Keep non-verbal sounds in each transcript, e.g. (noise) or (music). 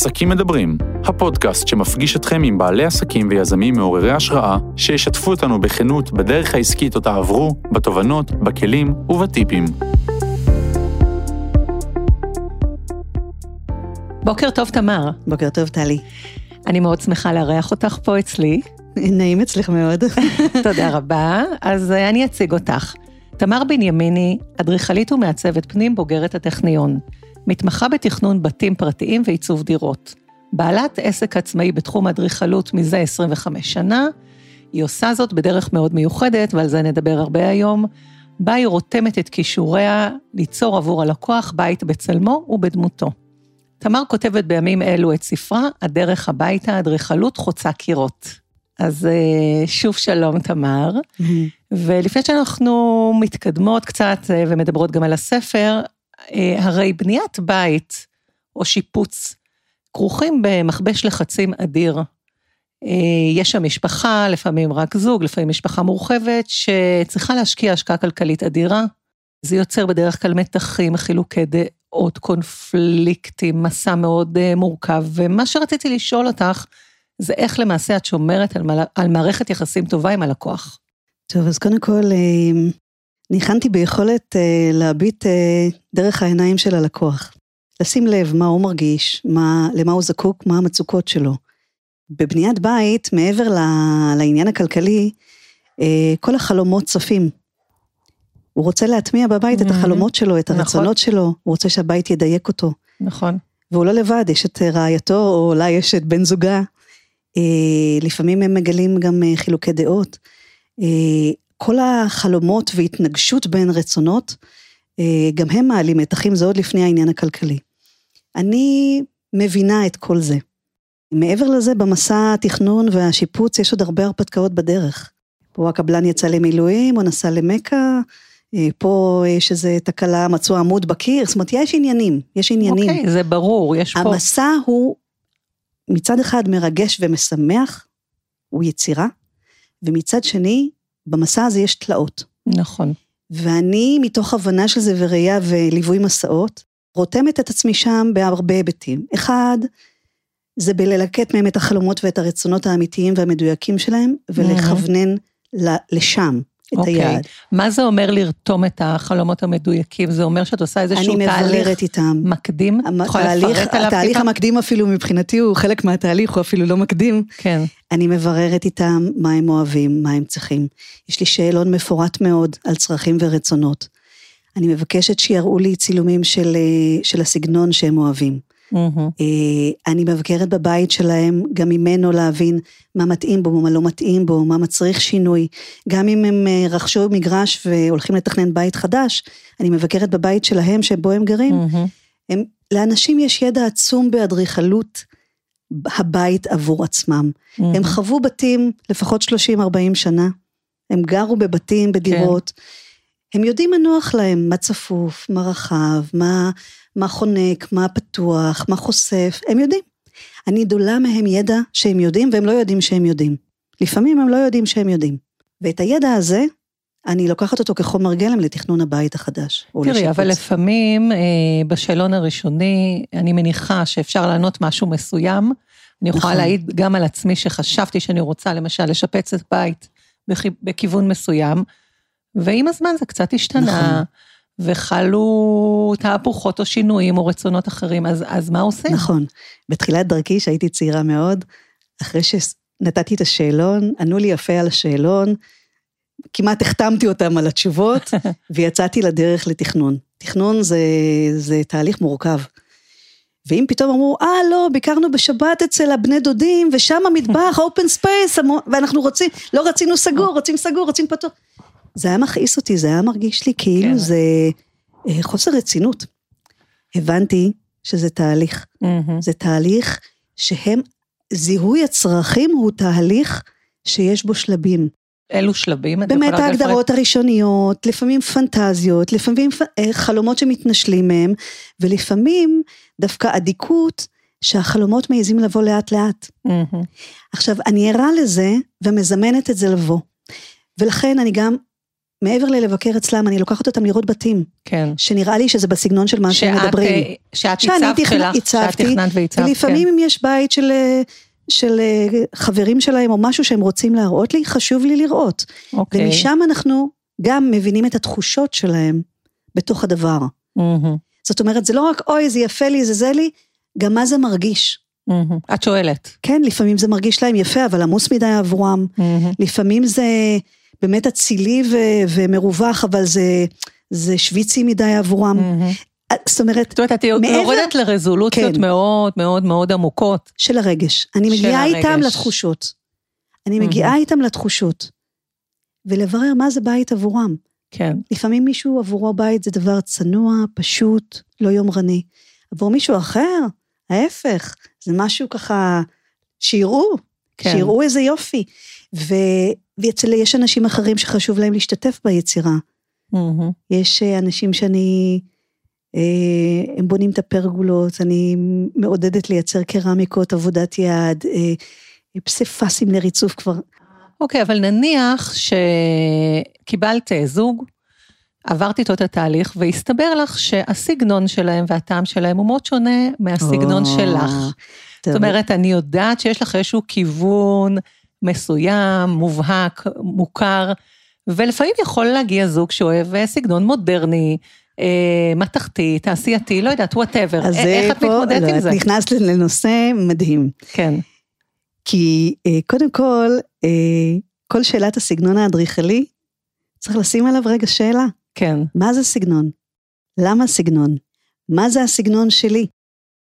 עסקים מדברים, הפודקאסט שמפגיש אתכם עם בעלי עסקים ויזמים מעוררי השראה, שישתפו אותנו בכנות בדרך העסקית אותה עברו, בתובנות, בכלים ובטיפים. בוקר טוב, תמר. בוקר טוב, טלי. אני מאוד שמחה לארח אותך פה אצלי. נעים אצלך מאוד. (laughs) תודה רבה. אז אה, אני אציג אותך. תמר בנימיני, אדריכלית ומעצבת פנים בוגרת הטכניון. מתמחה בתכנון בתים פרטיים ועיצוב דירות. בעלת עסק עצמאי בתחום האדריכלות מזה 25 שנה. היא עושה זאת בדרך מאוד מיוחדת, ועל זה נדבר הרבה היום, בה היא רותמת את כישוריה ליצור עבור הלקוח בית בצלמו ובדמותו. תמר כותבת בימים אלו את ספרה, הדרך הביתה, אדריכלות חוצה קירות. אז אה, שוב שלום, תמר. ולפני שאנחנו מתקדמות קצת אה, ומדברות גם על הספר, הרי בניית בית או שיפוץ כרוכים במכבש לחצים אדיר. יש שם משפחה, לפעמים רק זוג, לפעמים משפחה מורחבת, שצריכה להשקיע השקעה כלכלית אדירה. זה יוצר בדרך כלל מתחים, חילוקי דעות, קונפליקטים, מסע מאוד מורכב. ומה שרציתי לשאול אותך, זה איך למעשה את שומרת על, על מערכת יחסים טובה עם הלקוח. טוב, אז קודם כל, אה, ניחנתי ביכולת אה, להביט אה, דרך העיניים של הלקוח. לשים לב מה הוא מרגיש, מה, למה הוא זקוק, מה המצוקות שלו. בבניית בית, מעבר לעניין הכלכלי, כל החלומות צפים. הוא רוצה להטמיע בבית mm-hmm. את החלומות שלו, את נכון. הרצונות נכון. שלו, הוא רוצה שהבית ידייק אותו. נכון. והוא לא לבד, יש את רעייתו, או אולי יש את בן זוגה. לפעמים הם מגלים גם חילוקי דעות. אה, כל החלומות והתנגשות בין רצונות, אה, גם הם מעלים מתחים, זה עוד לפני העניין הכלכלי. אני מבינה את כל זה. מעבר לזה, במסע התכנון והשיפוץ יש עוד הרבה הרפתקאות בדרך. פה הקבלן יצא למילואים, או נסע למכה, אה, פה יש איזו תקלה, מצאו עמוד בקיר, זאת אומרת, יש עניינים, יש עניינים. אוקיי, זה ברור, יש פה... המסע הוא מצד אחד מרגש ומשמח, הוא יצירה, ומצד שני, במסע הזה יש תלאות. נכון. ואני, מתוך הבנה של זה וראייה וליווי מסעות, רותמת את עצמי שם בהרבה היבטים. אחד, זה בללקט מהם את החלומות ואת הרצונות האמיתיים והמדויקים שלהם, ולכוונן לשם. את okay. אוקיי. היעד. מה זה אומר לרתום את החלומות המדויקים? זה אומר שאת עושה איזשהו תהליך איתם. מקדים? את יכולה לפרט עליו התהליך המקדים אפילו מבחינתי הוא חלק מהתהליך, הוא אפילו לא מקדים. כן. אני מבררת איתם מה הם אוהבים, מה הם צריכים. יש לי שאלון מפורט מאוד על צרכים ורצונות. אני מבקשת שיראו לי צילומים של, אה, של הסגנון שהם אוהבים. Mm-hmm. אני מבקרת בבית שלהם, גם ממנו להבין מה מתאים בו, מה לא מתאים בו, מה מצריך שינוי. גם אם הם אה, רכשו מגרש והולכים לתכנן בית חדש, אני מבקרת בבית שלהם, שבו הם גרים. Mm-hmm. הם, לאנשים יש ידע עצום באדריכלות הבית עבור עצמם. Mm-hmm. הם חוו בתים לפחות 30-40 שנה, הם גרו בבתים, בדירות. כן. הם יודעים מה נוח להם, מה צפוף, מה רחב, מה, מה חונק, מה פתוח, מה חושף, הם יודעים. אני דולה מהם ידע שהם יודעים והם לא יודעים שהם יודעים. לפעמים הם לא יודעים שהם יודעים. ואת הידע הזה, אני לוקחת אותו כחומר גלם לתכנון הבית החדש. תראי, אבל לפעמים אה, בשאלון הראשוני, אני מניחה שאפשר לענות משהו מסוים. אני יכולה נכון. להעיד גם על עצמי שחשבתי שאני רוצה למשל לשפץ את בית בכיוון מסוים, ועם הזמן זה קצת השתנה. נכון. וחלו תהפוכות או שינויים או רצונות אחרים, אז, אז מה עושים? נכון. בתחילת דרכי, שהייתי צעירה מאוד, אחרי שנתתי את השאלון, ענו לי יפה על השאלון, כמעט החתמתי אותם על התשובות, (laughs) ויצאתי לדרך לתכנון. תכנון זה, זה תהליך מורכב. ואם פתאום אמרו, אה לא, ביקרנו בשבת אצל הבני דודים, ושם המטבח, (laughs) open space, ואנחנו רוצים, לא רצינו סגור, (laughs) רוצים סגור, רוצים פתוח. זה היה מכעיס אותי, זה היה מרגיש לי כאילו כן. זה אה, חוסר רצינות. הבנתי שזה תהליך. Mm-hmm. זה תהליך שהם, זיהוי הצרכים הוא תהליך שיש בו שלבים. אילו שלבים? באמת ההגדרות לפרט... הראשוניות, לפעמים פנטזיות, לפעמים אה, חלומות שמתנשלים מהם, ולפעמים דווקא אדיקות שהחלומות מעיזים לבוא לאט לאט. Mm-hmm. עכשיו, אני ערה לזה ומזמנת את זה לבוא. ולכן אני גם מעבר ללבקר אצלם, אני לוקחת אותם לראות בתים. כן. שנראה לי שזה בסגנון של מה שהם מדברים. שאת שאני הצבת תכנ- שלך, שאת תכננת והצבת, ולפעמים כן. אם יש בית של, אה, של אה, חברים שלהם או משהו שהם רוצים להראות לי, חשוב לי לראות. אוקיי. ומשם אנחנו גם מבינים את התחושות שלהם בתוך הדבר. מהמם, זאת אומרת, זה לא רק, אוי, זה יפה לי, זה זה לי, גם מה זה מרגיש. מהמם. את שואלת. כן, לפעמים זה מרגיש להם יפה, אבל עמוס מדי עבורם. מהמם. לפעמים זה באמת אצילי ו- ומרווח, אבל זה, זה שוויצי מדי עבורם. מהמם. זאת אומרת, זאת אומרת, את מעבר- יורדת לרזולוציות כן. מאוד מאוד מאוד עמוקות. של הרגש. אני של מגיעה הרגש. איתם לתחושות. אני מגיעה איתם לתחושות. ולברר מה זה בית עבורם. כן. לפעמים מישהו עבורו בית זה דבר צנוע, פשוט, לא יומרני. עבור מישהו אחר, ההפך, זה משהו ככה, שיראו, כן. שיראו איזה יופי. ו... ואצל יש אנשים אחרים שחשוב להם להשתתף ביצירה. מהמם. יש אה, אנשים שאני, אה, הם בונים את הפרגולות, אני מעודדת לייצר קרמיקות, עבודת יד, אה, פסיפסים לריצוף כבר. אוקיי, אבל נניח שקיבלת זוג, עברת איתו את התהליך, והסתבר לך שהסגנון שלהם והטעם שלהם הוא מאוד שונה מהסגנון או, שלך. טוב. זאת אומרת, אני יודעת שיש לך איזשהו כיוון מסוים, מובהק, מוכר, ולפעמים יכול להגיע זוג שאוהב אה, סגנון מודרני, אה, מתכתי, תעשייתי, לא יודעת, וואטאבר. אז איך זה את מתמודדת לא, עם את זה? נכנסת לנושא מדהים. כן. כי אה, קודם כל, אה, כל שאלת הסגנון האדריכלי, צריך לשים עליו רגע שאלה. כן. מה זה סגנון? למה סגנון? מה זה הסגנון שלי?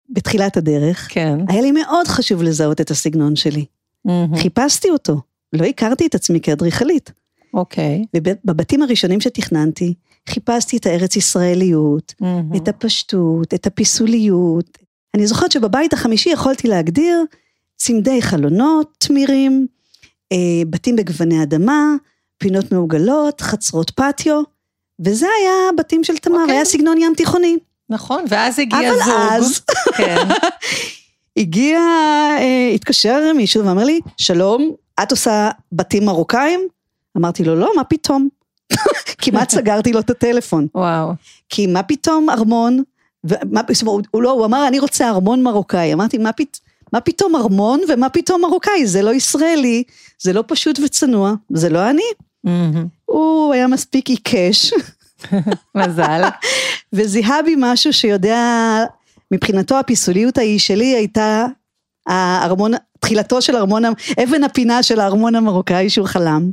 בתחילת הדרך, כן. היה לי מאוד חשוב לזהות את הסגנון שלי. מהמם. חיפשתי אותו, לא הכרתי את עצמי כאדריכלית. אוקיי. ובבתים הראשונים שתכננתי, חיפשתי את הארץ ישראליות, מהמם. את הפשטות, את הפיסוליות. אני זוכרת שבבית החמישי יכולתי להגדיר צמדי חלונות תמירים, אה, בתים בגווני אדמה, פינות מעוגלות, חצרות פטיו, וזה היה הבתים של תמר, אוקיי. היה סגנון ים תיכוני. נכון, ואז הגיע אבל זוג. אז כן. (laughs) הגיע, אה, התקשר מישהו ואמר לי, שלום, את עושה בתים מרוקאים? אמרתי לו, לא, מה פתאום? (laughs) כמעט סגרתי לו את הטלפון. וואו. כי מה פתאום ארמון, ומה, אומרת, הוא לא, הוא אמר אני רוצה ארמון מרוקאי, אמרתי מה, פת, מה פתאום ארמון ומה פתאום מרוקאי, זה לא ישראלי, זה לא פשוט וצנוע, זה לא אני. הוא היה מספיק עיקש, (laughs) מזל. (laughs) וזיהה בי משהו שיודע, מבחינתו הפיסוליות ההיא שלי הייתה הארמון, תחילתו של ארמון, אבן הפינה של הארמון המרוקאי שהוא חלם.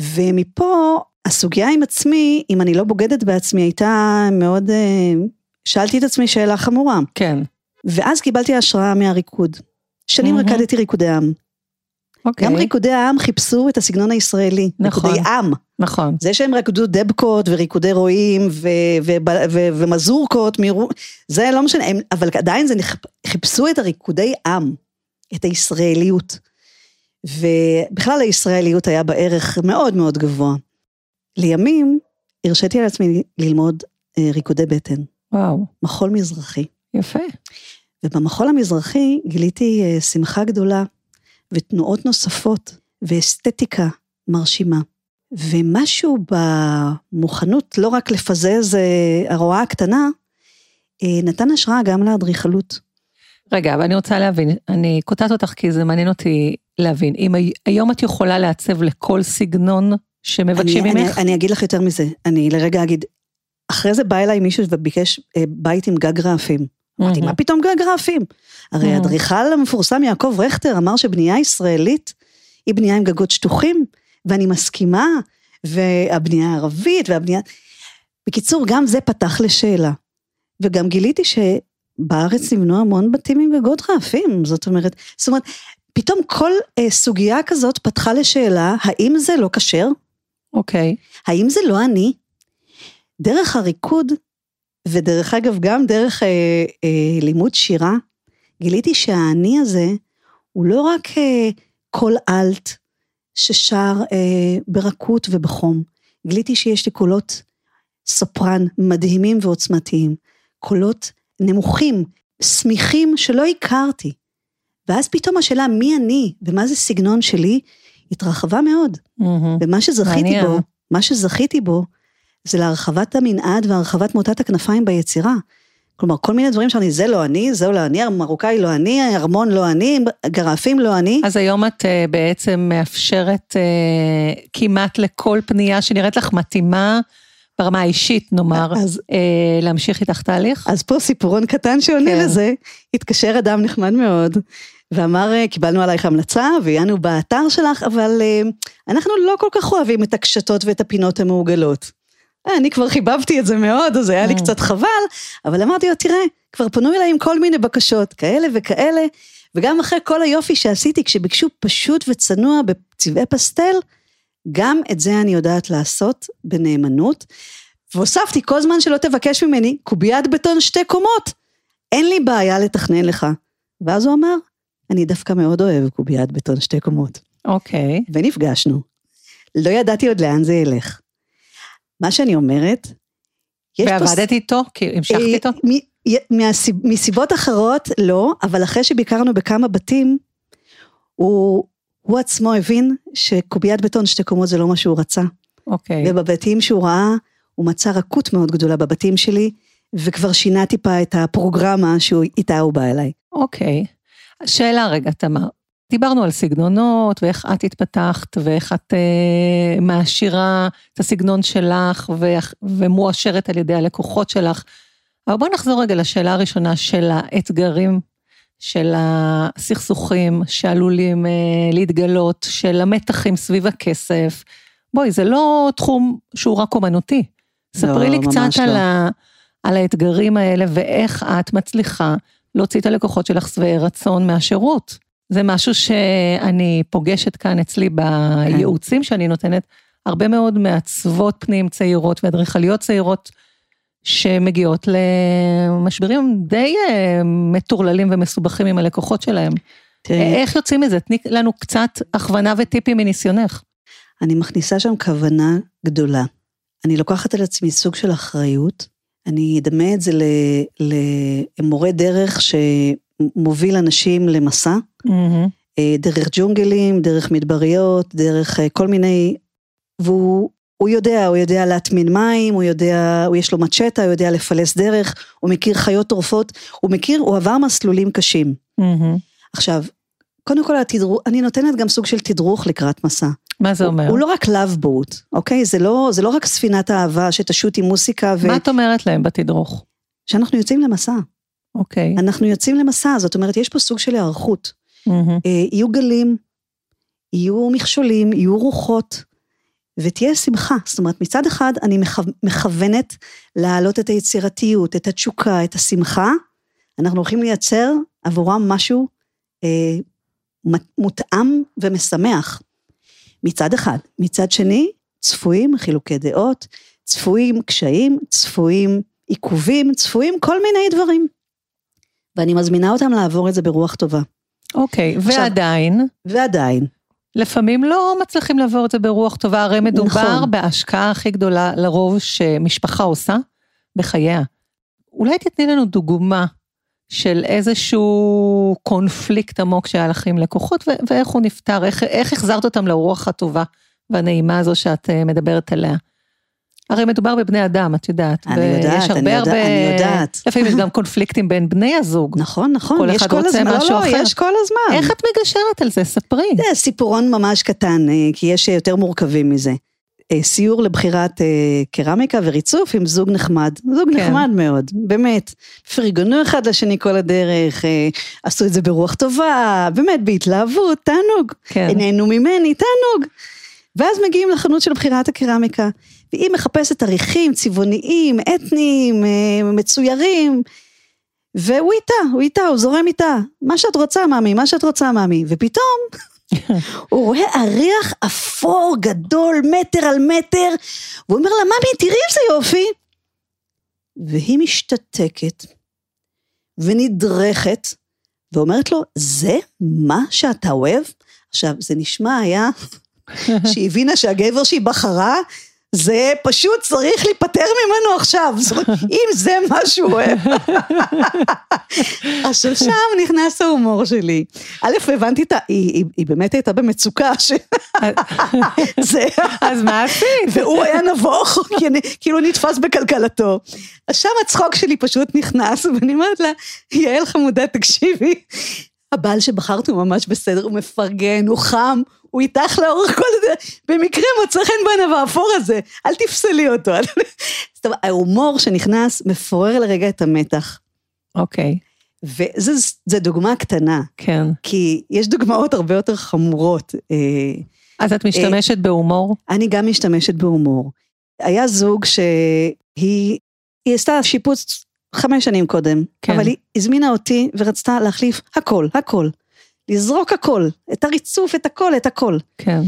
ומפה הסוגיה עם עצמי, אם אני לא בוגדת בעצמי, הייתה מאוד, אה, שאלתי את עצמי שאלה חמורה. כן. ואז קיבלתי השראה מהריקוד. שנים מהמם. רקדתי ריקודי עם. אוקיי. גם ריקודי העם חיפשו את הסגנון הישראלי. נכון. ריקודי עם. נכון. זה שהם רקדו דבקות וריקודי רועים ו- ו- ו- ומזורקות, מירו- זה לא משנה, הם, אבל עדיין זה נכ- חיפשו את הריקודי עם, את הישראליות. ובכלל הישראליות היה בערך מאוד מאוד גבוה. לימים הרשיתי על עצמי ללמוד אה, ריקודי בטן, וואו. מחול מזרחי. יפה. ובמחול המזרחי גיליתי אה, שמחה גדולה ותנועות נוספות ואסתטיקה מרשימה. ומשהו במוכנות לא רק לפזז אה, הרואה הקטנה, אה, נתן השראה גם לאדריכלות. רגע, אבל אני רוצה להבין, אני קוטעת אותך כי זה מעניין אותי להבין. אם הי- היום את יכולה לעצב לכל סגנון שמבקשים אני, ממך? אני, אני אגיד לך יותר מזה, אני לרגע אגיד, אחרי זה בא אליי מישהו וביקש אה, בית עם גג רעפים. אמרתי. מה פתאום גג רעפים? הרי. האדריכל המפורסם יעקב רכטר אמר שבנייה ישראלית היא בנייה עם גגות שטוחים, ואני מסכימה, והבנייה הערבית והבנייה... בקיצור, גם זה פתח לשאלה. וגם גיליתי שבארץ נבנו המון בתים עם גגות רעפים, זאת אומרת, זאת אומרת, פתאום כל אה, סוגיה כזאת פתחה לשאלה, האם זה לא כשר? אוקיי. האם זה לא אני? דרך הריקוד, ודרך אגב גם דרך אה, אה, לימוד שירה, גיליתי שהאני הזה הוא לא רק אה, קול אלט ששר אה, ברכות ובחום, גיליתי שיש לי קולות סופרן מדהימים ועוצמתיים, קולות נמוכים, שמיכים שלא הכרתי. ואז פתאום השאלה מי אני ומה זה סגנון שלי התרחבה מאוד. מהמם. ומה שזכיתי מעניין. בו, מה שזכיתי בו, זה להרחבת המנעד והרחבת מוטת הכנפיים ביצירה. כלומר, כל מיני דברים שאמרתי, זה לא אני, זה לא אני, המרוקאי לא אני, ארמון לא אני, גרפים לא אני. אז היום את uh, בעצם מאפשרת uh, כמעט לכל פנייה שנראית לך מתאימה, ברמה האישית נאמר, אז, uh, להמשיך איתך תהליך? אז פה סיפורון קטן שעונה כן. לזה, התקשר אדם נחמד מאוד, ואמר, קיבלנו עלייך המלצה, והיינו באתר שלך, אבל uh, אנחנו לא כל כך אוהבים את הקשתות ואת הפינות המעוגלות. אה, אני כבר חיבבתי את זה מאוד, אז היה לי אה. קצת חבל, אבל אמרתי לו, תראה, כבר פנו אליי עם כל מיני בקשות, כאלה וכאלה, וגם אחרי כל היופי שעשיתי, כשביקשו פשוט וצנוע בצבעי פסטל, גם את זה אני יודעת לעשות בנאמנות. והוספתי, כל זמן שלא תבקש ממני, קוביית בטון שתי קומות, אין לי בעיה לתכנן לך. ואז הוא אמר, אני דווקא מאוד אוהב קוביית בטון שתי קומות. אוקיי. Okay. ונפגשנו. לא ידעתי עוד לאן זה ילך. מה שאני אומרת, ועבדת פוס... איתו? כאילו, המשכת אה, איתו? מהסיב... מסיבות אחרות לא, אבל אחרי שביקרנו בכמה בתים, הוא, הוא עצמו הבין שקוביית בטון שתי קומות זה לא מה שהוא רצה. אוקיי. ובבתים שהוא ראה, הוא מצא רכות מאוד גדולה בבתים שלי, וכבר שינה טיפה את הפרוגרמה שאיתה הוא בא אליי. אוקיי. שאלה רגע, תמר. דיברנו על סגנונות, ואיך את התפתחת, ואיך את אה, מעשירה את הסגנון שלך, ואיך, ומואשרת על ידי הלקוחות שלך. אבל בואי נחזור רגע לשאלה הראשונה של האתגרים, של הסכסוכים שעלולים אה, להתגלות, של המתחים סביב הכסף. בואי, זה לא תחום שהוא רק אומנותי. ספרי לא, לי קצת לא. על, ה, על האתגרים האלה, ואיך את מצליחה להוציא את הלקוחות שלך שבעי רצון מהשירות. זה משהו שאני פוגשת כאן אצלי בייעוצים שאני נותנת, הרבה מאוד מעצבות פנים צעירות ואדריכליות צעירות שמגיעות למשברים די אה, מטורללים ומסובכים עם הלקוחות שלהם. תראי, איך יוצאים מזה? תני לנו קצת הכוונה וטיפים מניסיונך. אני מכניסה שם כוונה גדולה. אני לוקחת על עצמי סוג של אחריות, אני אדמה את זה למורה דרך שמוביל אנשים למסע, mm-hmm. דרך ג'ונגלים, דרך מדבריות, דרך אה, כל מיני, והוא הוא יודע, הוא יודע להטמין מים, הוא יודע, הוא יש לו מצ'טה, הוא יודע לפלס דרך, הוא מכיר חיות טורפות, הוא מכיר, הוא עבר מסלולים קשים. Mm-hmm. עכשיו, קודם כל התדרוך, אני נותנת גם סוג של תדרוך לקראת מסע. מה זה אומר? הוא, הוא לא רק לאב בוט, אוקיי? זה לא, זה לא רק ספינת אהבה שתשוט עם מוסיקה ו... מה את אומרת להם בתדרוך? שאנחנו יוצאים למסע. אוקיי. אנחנו יוצאים למסע, זאת אומרת, יש פה סוג של היערכות. Mm-hmm. יהיו גלים, יהיו מכשולים, יהיו רוחות, ותהיה שמחה. זאת אומרת, מצד אחד אני מכוונת להעלות את היצירתיות, את התשוקה, את השמחה. אנחנו הולכים לייצר עבורם משהו אה, מותאם ומשמח. מצד אחד. מצד שני, צפויים חילוקי דעות, צפויים קשיים, צפויים עיכובים, צפויים כל מיני דברים. ואני מזמינה אותם לעבור את זה ברוח טובה. אוקיי, okay, ועדיין? ועדיין. לפעמים לא מצליחים לעבור את זה ברוח טובה, הרי מדובר נכון. בהשקעה הכי גדולה לרוב שמשפחה עושה בחייה. אולי תתני לנו דוגמה של איזשהו קונפליקט עמוק שהיה לך עם לקוחות, ואיך הוא נפתר, איך, איך החזרת אותם לרוח הטובה והנעימה הזו שאת אה, מדברת עליה. הרי מדובר בבני אדם, את יודעת. אני יודעת, אני, יודע, הרבה, אני יודעת. לפעמים יש גם קונפליקטים בין בני הזוג. נכון, נכון, כל יש כל הזמן. לא, לא. יש כל הזמן. איך את מגשרת על זה? ספרי. זה סיפורון ממש קטן, אה, כי יש יותר מורכבים מזה. אה, סיור לבחירת קרמיקה וריצוף עם זוג נחמד, זוג כן. נחמד מאוד, באמת. פרגנו אחד לשני כל הדרך, עשו את זה ברוח טובה, באמת בהתלהבות, תענוג. כן. נהנו ממני, תענוג. ואז מגיעים לחנות של בחירת הקרמיקה, והיא מחפשת עריכים צבעוניים, אתניים, אה, מצוירים, והוא איתה, הוא איתה, הוא זורם איתה. מה שאת רוצה, ממי, מה שאת רוצה, ממי. ופתאום, (laughs) הוא רואה אריח אפור גדול, מטר על מטר, והוא אומר לה, ממי, תראי איזה יופי. והיא משתתקת ונדרכת, ואומרת לו, זה מה שאתה אוהב? עכשיו, זה נשמע היה (laughs) שהיא הבינה שהגבר שהיא בחרה, זה פשוט צריך להיפטר ממנו עכשיו, (laughs) אם זה מה שהוא אוהב. (laughs) עכשיו שם נכנס ההומור שלי. א', הבנתי את ה... היא, באמת הייתה במצוקה, ש... (laughs) זה... אז מה עשית? והוא היה נבוך, כאילו נתפס בכלכלתו. אז שם הצחוק שלי פשוט נכנס, ואני אומרת לה, יעל חמודה, תקשיבי, הבעל שבחרת הוא ממש בסדר, הוא מפרגן, הוא חם, הוא איתך לאורך כל זה, במקרה מוצא חן בעיניו האפור הזה, אל תפסלי אותו. (laughs) זאת אומרת, ההומור שנכנס מפורר לרגע את המתח. אוקיי, וזו דוגמה קטנה, כן. כי יש דוגמאות הרבה יותר חמורות. אה, אז את משתמשת בהומור? אני גם משתמשת בהומור. היה זוג שהיא היא עשתה שיפוץ חמש שנים קודם, כן. אבל היא הזמינה אותי ורצתה להחליף הכל, הכל. לזרוק הכל, את הריצוף, את הכל, את הכל. כן.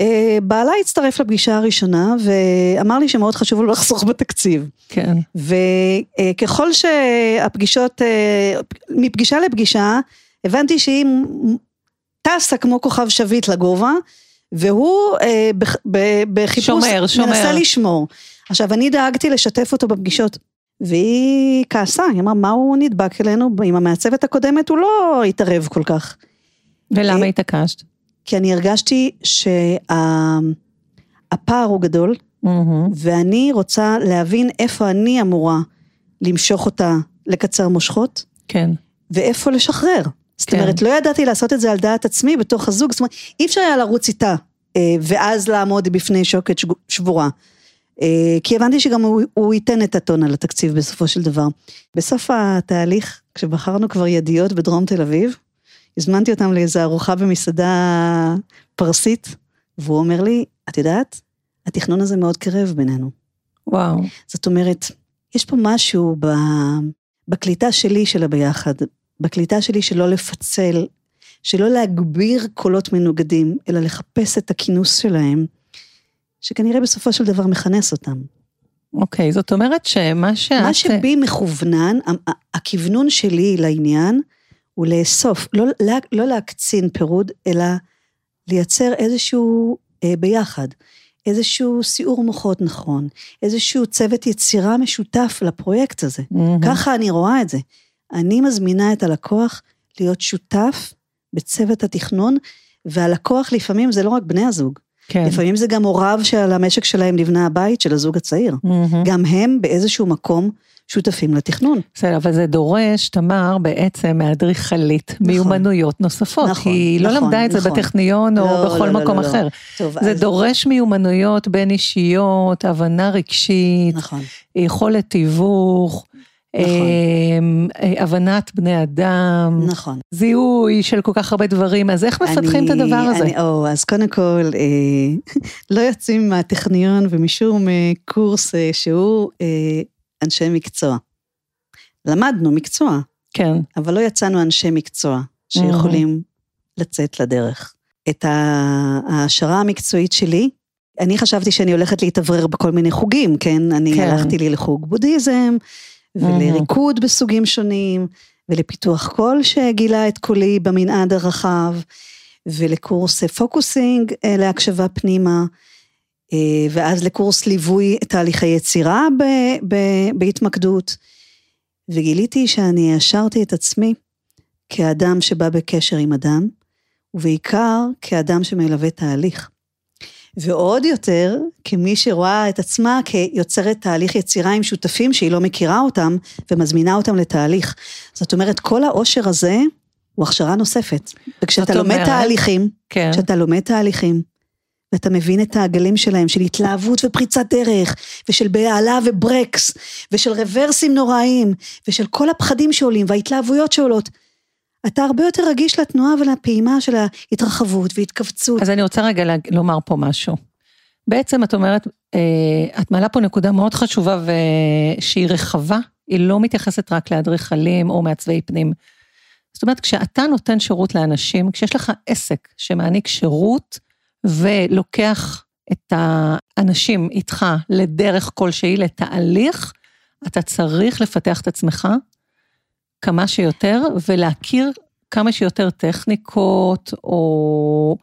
אה, בעלה הצטרף לפגישה הראשונה ואמר לי שמאוד חשוב לו לחסוך בתקציב. כן. וככל שהפגישות, אה, מפגישה לפגישה, הבנתי שהיא טסה כמו כוכב שביט לגובה, והוא אה, בחיפוש, שומר, שומר. מנסה לשמור. עכשיו, אני דאגתי לשתף אותו בפגישות, והיא כעסה, היא אמרה, מה הוא נדבק אלינו? עם המעצבת הקודמת הוא לא התערב כל כך. ולמה אה, התעקשת? כי אני הרגשתי שהפער הוא גדול, מהמם. ואני רוצה להבין איפה אני אמורה למשוך אותה לקצר מושכות, כן. ואיפה לשחרר. זאת כן. אומרת, לא ידעתי לעשות את זה על דעת עצמי בתוך הזוג, זאת אומרת, אי אפשר היה לרוץ איתה, אה, ואז לעמוד בפני שוקת שבורה. אה, כי הבנתי שגם הוא, הוא ייתן את הטון על התקציב בסופו של דבר. בסוף התהליך, כשבחרנו כבר ידיות בדרום תל אביב, הזמנתי אותם לאיזו ארוחה במסעדה פרסית, והוא אומר לי, את יודעת, התכנון הזה מאוד קרב בינינו. וואו. זאת אומרת, יש פה משהו ב... בקליטה שלי של הביחד, בקליטה שלי שלא לפצל, שלא להגביר קולות מנוגדים, אלא לחפש את הכינוס שלהם, שכנראה בסופו של דבר מכנס אותם. אוקיי, זאת אומרת שמה שאת... מה שבי מכוונן, הכוונון שלי לעניין, הוא לאסוף, לא, לא, לא להקצין פירוד, אלא לייצר איזשהו אה, ביחד, איזשהו סיעור מוחות נכון, איזשהו צוות יצירה משותף לפרויקט הזה. מהמם. ככה אני רואה את זה. אני מזמינה את הלקוח להיות שותף בצוות התכנון, והלקוח לפעמים זה לא רק בני הזוג, כן. לפעמים זה גם הוריו שעל המשק שלהם נבנה הבית של הזוג הצעיר. מהמם. גם הם באיזשהו מקום שותפים לתכנון. בסדר, אבל זה דורש, תמר, בעצם מאדריכלית מיומנויות נוספות. נכון, היא לא נכון, למדה את זה נכון. בטכניון או לא, בכל לא, לא, מקום לא, לא. אחר. טוב, זה אז- דורש מיומנויות בין אישיות, הבנה רגשית, נכון, יכולת תיווך, נכון. אמ, אה, הבנת בני אדם, נכון. זיהוי של כל כך הרבה דברים, אז איך מפתחים את אני- הדבר הזה? אני, או, אז קודם כל, אה, (laughs) לא יוצאים מהטכניון ומשום אה, קורס אה, שהוא אה, אנשי מקצוע. למדנו מקצוע, כן, אבל לא יצאנו אנשי מקצוע שיכולים לצאת לדרך. את ההעשרה המקצועית שלי, אני חשבתי שאני הולכת להתאוורר בכל מיני חוגים, כן? אני כן. הלכתי לי לחוג בודהיזם, ולריקוד בסוגים שונים, ולפיתוח קול שגילה את קולי במנעד הרחב, ולקורס פוקוסינג אה, להקשבה פנימה, אה, ואז לקורס ליווי תהליכי יצירה ב- ב- בהתמקדות. וגיליתי שאני העשרתי את עצמי כאדם שבא בקשר עם אדם, ובעיקר כאדם שמלווה תהליך. ועוד יותר, כמי שרואה את עצמה כיוצרת תהליך יצירה עם שותפים שהיא לא מכירה אותם, ומזמינה אותם לתהליך. זאת אומרת, כל העושר הזה הוא הכשרה נוספת. וכשאתה לומד אומרת- תהליכים, כן. כשאתה לומד תהליכים, ואתה מבין את העגלים שלהם, של התלהבות ופריצת דרך, ושל בהלה וברקס, ושל רוורסים נוראיים, ושל כל הפחדים שעולים, וההתלהבויות שעולות, אתה הרבה יותר רגיש לתנועה ולפעימה של ההתרחבות והתכווצות. אז אני רוצה רגע לומר פה משהו. בעצם את אומרת, אה, את מעלה פה נקודה מאוד חשובה ושהיא רחבה, היא לא מתייחסת רק לאדריכלים או מעצבי פנים. זאת אומרת, כשאתה נותן שירות לאנשים, כשיש לך עסק שמעניק שירות ולוקח את האנשים איתך לדרך כלשהי, לתהליך, אתה צריך לפתח את עצמך כמה שיותר ולהכיר כמה שיותר טכניקות או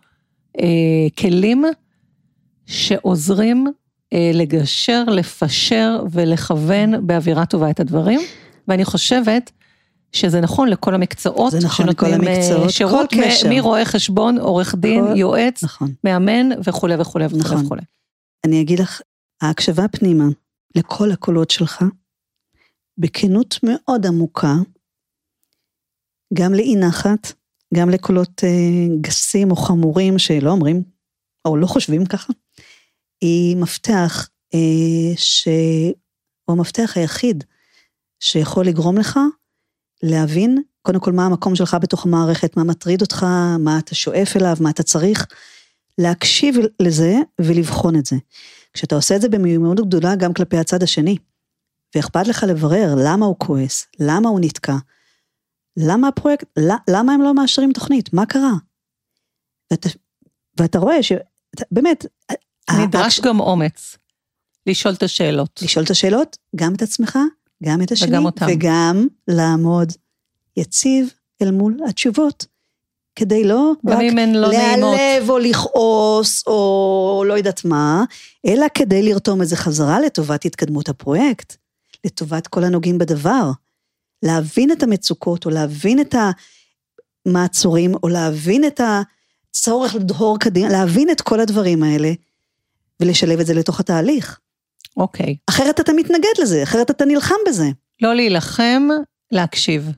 אה, כלים שעוזרים אה, לגשר, לפשר ולכוון באווירה טובה את הדברים. ואני חושבת שזה נכון לכל המקצועות, זה נכון לכל אה, המקצועות, שירות כל קשר. מרואה חשבון, עורך דין, כל- יועץ, נכון. מאמן וכולי וכולי וכולי נכון. וכולי. אני אגיד לך, ההקשבה פנימה לכל הקולות שלך, בכנות מאוד עמוקה, גם לאי נחת, גם לקולות אה, גסים או חמורים שלא אומרים, או לא חושבים ככה, היא מפתח אה, שהוא המפתח היחיד שיכול לגרום לך להבין, קודם כל, מה המקום שלך בתוך המערכת, מה מטריד אותך, מה אתה שואף אליו, מה אתה צריך, להקשיב לזה ולבחון את זה. כשאתה עושה את זה במיומנות גדולה גם כלפי הצד השני, ואכפת לך לברר למה הוא כועס, למה הוא נתקע, למה הפרויקט, למה הם לא מאשרים תוכנית, מה קרה? ואתה, ואתה רואה שבאמת, נדרש גם אומץ לשאול את השאלות. לשאול את השאלות, גם את עצמך, גם את השני, וגם אותם. וגם לעמוד יציב אל מול התשובות, כדי לא גם רק אם הן לא נעימות. להיעלב או לכעוס או לא יודעת מה, אלא כדי לרתום את זה חזרה לטובת התקדמות הפרויקט, לטובת כל הנוגעים בדבר. להבין את המצוקות או להבין את המעצורים או להבין את הצורך לדהור קדימה, להבין את כל הדברים האלה ולשלב את זה לתוך התהליך. אוקיי. אחרת אתה מתנגד לזה, אחרת אתה נלחם בזה. לא להילחם, להקשיב.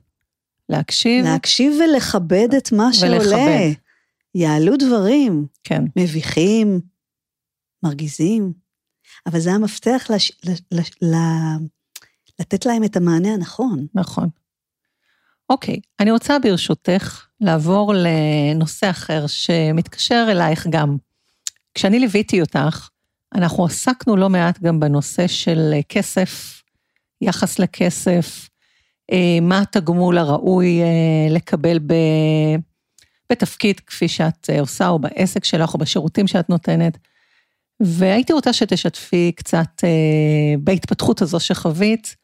להקשיב, להקשיב ולכבד את מה שעולה. ולכבד. יעלו דברים כן. מביכים, מרגיזים, אבל זה המפתח לש, ל, ל, ל, לתת להם את המענה הנכון. נכון. אוקיי, אני רוצה ברשותך לעבור לנושא אחר שמתקשר אלייך גם. כשאני ליוויתי אותך, אנחנו עסקנו לא מעט גם בנושא של כסף, יחס לכסף, אה, מה התגמול הראוי אה, לקבל ב... בתפקיד כפי שאת אה, עושה, או בעסק שלך, או בשירותים שאת נותנת. והייתי רוצה שתשתפי קצת בהתפתחות הזו שחווית,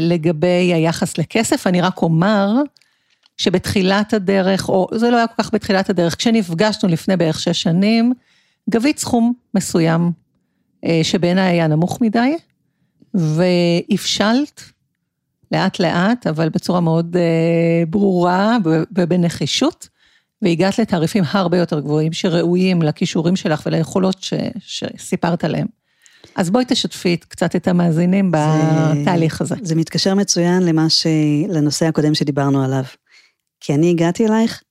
לגבי היחס לכסף. אני רק אומר שבתחילת הדרך, או זה לא היה כל כך בתחילת הדרך, כשנפגשנו לפני בערך שש שנים, גבית סכום מסוים, שבעיניי היה נמוך מדי, והפשלת לאט לאט, אבל בצורה מאוד ברורה ובנחישות, והגעת לתעריפים הרבה יותר גבוהים, שראויים לכישורים שלך וליכולות ש, שסיפרת עליהם. אז בואי תשתפי קצת את המאזינים זה, בתהליך הזה. זה מתקשר מצוין למה ש... לנושא הקודם שדיברנו עליו. כי אני הגעתי אלייך,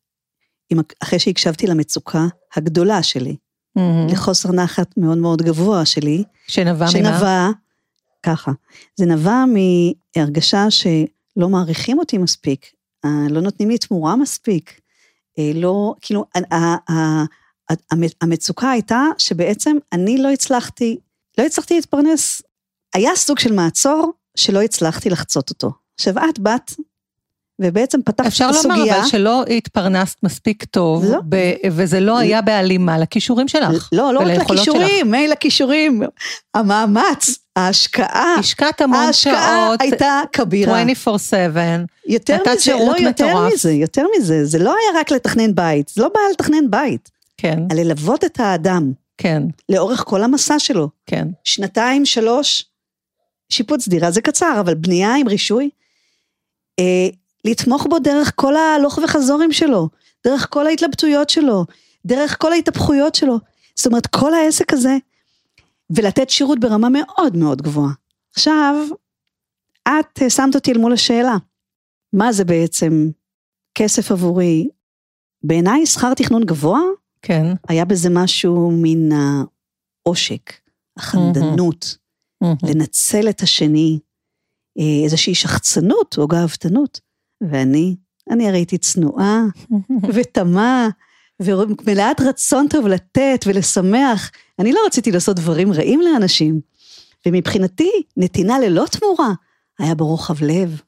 עם... אחרי שהקשבתי למצוקה הגדולה שלי, mm-hmm. לחוסר נחת מאוד מאוד גבוה שלי. שנבע ממה? שנבע, ככה, זה נבע מהרגשה שלא מעריכים אותי מספיק, לא נותנים לי תמורה מספיק, לא, כאילו, המצוקה הייתה שבעצם אני לא הצלחתי, לא הצלחתי להתפרנס. היה סוג של מעצור שלא הצלחתי לחצות אותו. עכשיו את באת, ובעצם פתחת את הסוגיה. אפשר לומר אבל שלא התפרנסת מספיק טוב, לא. ב- וזה לא היה בהלימה לכישורים שלך. לא, לא רק לכישורים, מילא לכישורים, המאמץ, ההשקעה, השקעת המון ההשקעה שעות, הייתה כבירה. 24/7, יותר מזה, לא, יותר מטורף. מזה, יותר מזה, זה לא היה רק לתכנן בית, זה לא בעיה לתכנן בית, כן, על ללוות את האדם כן, לאורך כל המסע שלו. כן. שנתיים, שלוש, שיפוץ דירה זה קצר, אבל בנייה עם רישוי, אה, לתמוך בו דרך כל ההלוך וחזורים שלו, דרך כל ההתלבטויות שלו, דרך כל ההתהפכויות שלו. זאת אומרת, כל העסק הזה, ולתת שירות ברמה מאוד מאוד גבוהה. עכשיו, את אה, שמת אותי אל מול השאלה, מה זה בעצם כסף עבורי? בעיניי שכר תכנון גבוה, כן. היה בזה משהו מן העושק, החמדנות, Mm-hmm. לנצל את השני, אה, איזושהי שחצנות או גאוותנות. ואני, אני הרי הייתי צנועה ותמה, ומלאת רצון טוב לתת ולשמח. אני לא רציתי לעשות דברים רעים לאנשים. ומבחינתי, נתינה ללא תמורה היה ברוחב לב,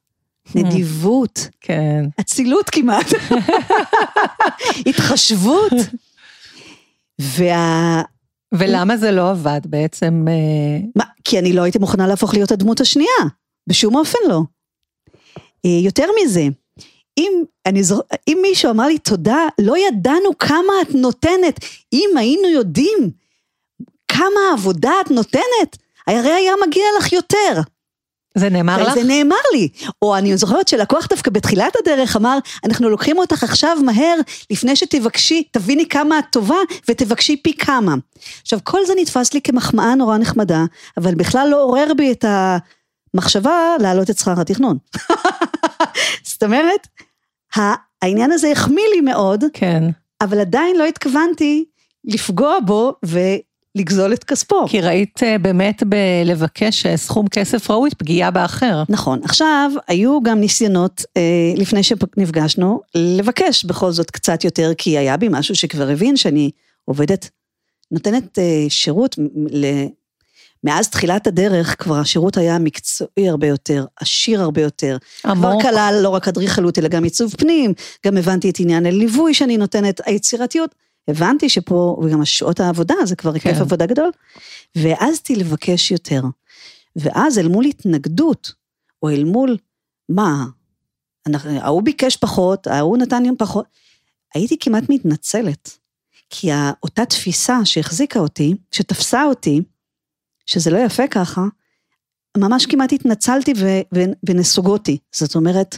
נדיבות, כן. אצילות כמעט, (laughs) התחשבות. וה... ולמה זה לא עבד בעצם? אה, מה, כי אני לא הייתי מוכנה להפוך להיות הדמות השנייה, בשום אופן לא. אה, יותר מזה, אם, אני זו, אם מישהו אמר לי תודה, לא ידענו כמה את נותנת, אם היינו יודעים כמה עבודה את נותנת, הרי היה מגיע לך יותר. זה נאמר לך? זה נאמר לי. או אני זוכרת שלקוח דווקא בתחילת הדרך אמר, אנחנו לוקחים אותך עכשיו מהר, לפני שתבקשי, תביני כמה את טובה, ותבקשי פי כמה. עכשיו, כל זה נתפס לי כמחמאה נורא נחמדה, אבל בכלל לא עורר בי את המחשבה להעלות את שכר התכנון. (laughs) זאת אומרת, העניין הזה החמיא לי מאוד, כן. אבל עדיין לא התכוונתי לפגוע בו ולגזול את כספו. כי ראית אה, באמת בלבקש אה, סכום כסף ראוי, פגיעה באחר. נכון. עכשיו, היו גם ניסיונות, אה, לפני שנפגשנו, לבקש בכל זאת קצת יותר, כי היה בי משהו שכבר הבין שאני עובדת, נותנת אה, שירות ל... מאז תחילת הדרך כבר השירות היה מקצועי הרבה יותר, עשיר הרבה יותר. עמוק. כבר כלל לא רק אדריכלות אלא גם עיצוב פנים, גם הבנתי את עניין הליווי שאני נותנת, היצירתיות. הבנתי שפה, וגם שעות העבודה, זה כבר היקף כן. עבודה גדול, והעזתי לבקש יותר. ואז אל מול התנגדות, או אל מול, מה, ההוא ביקש פחות, ההוא נתן לי פחות, הייתי כמעט מתנצלת. כי אותה תפיסה שהחזיקה אותי, שתפסה אותי, שזה לא יפה ככה, ממש כמעט התנצלתי ו- ו- ונסוגותי. זאת אומרת,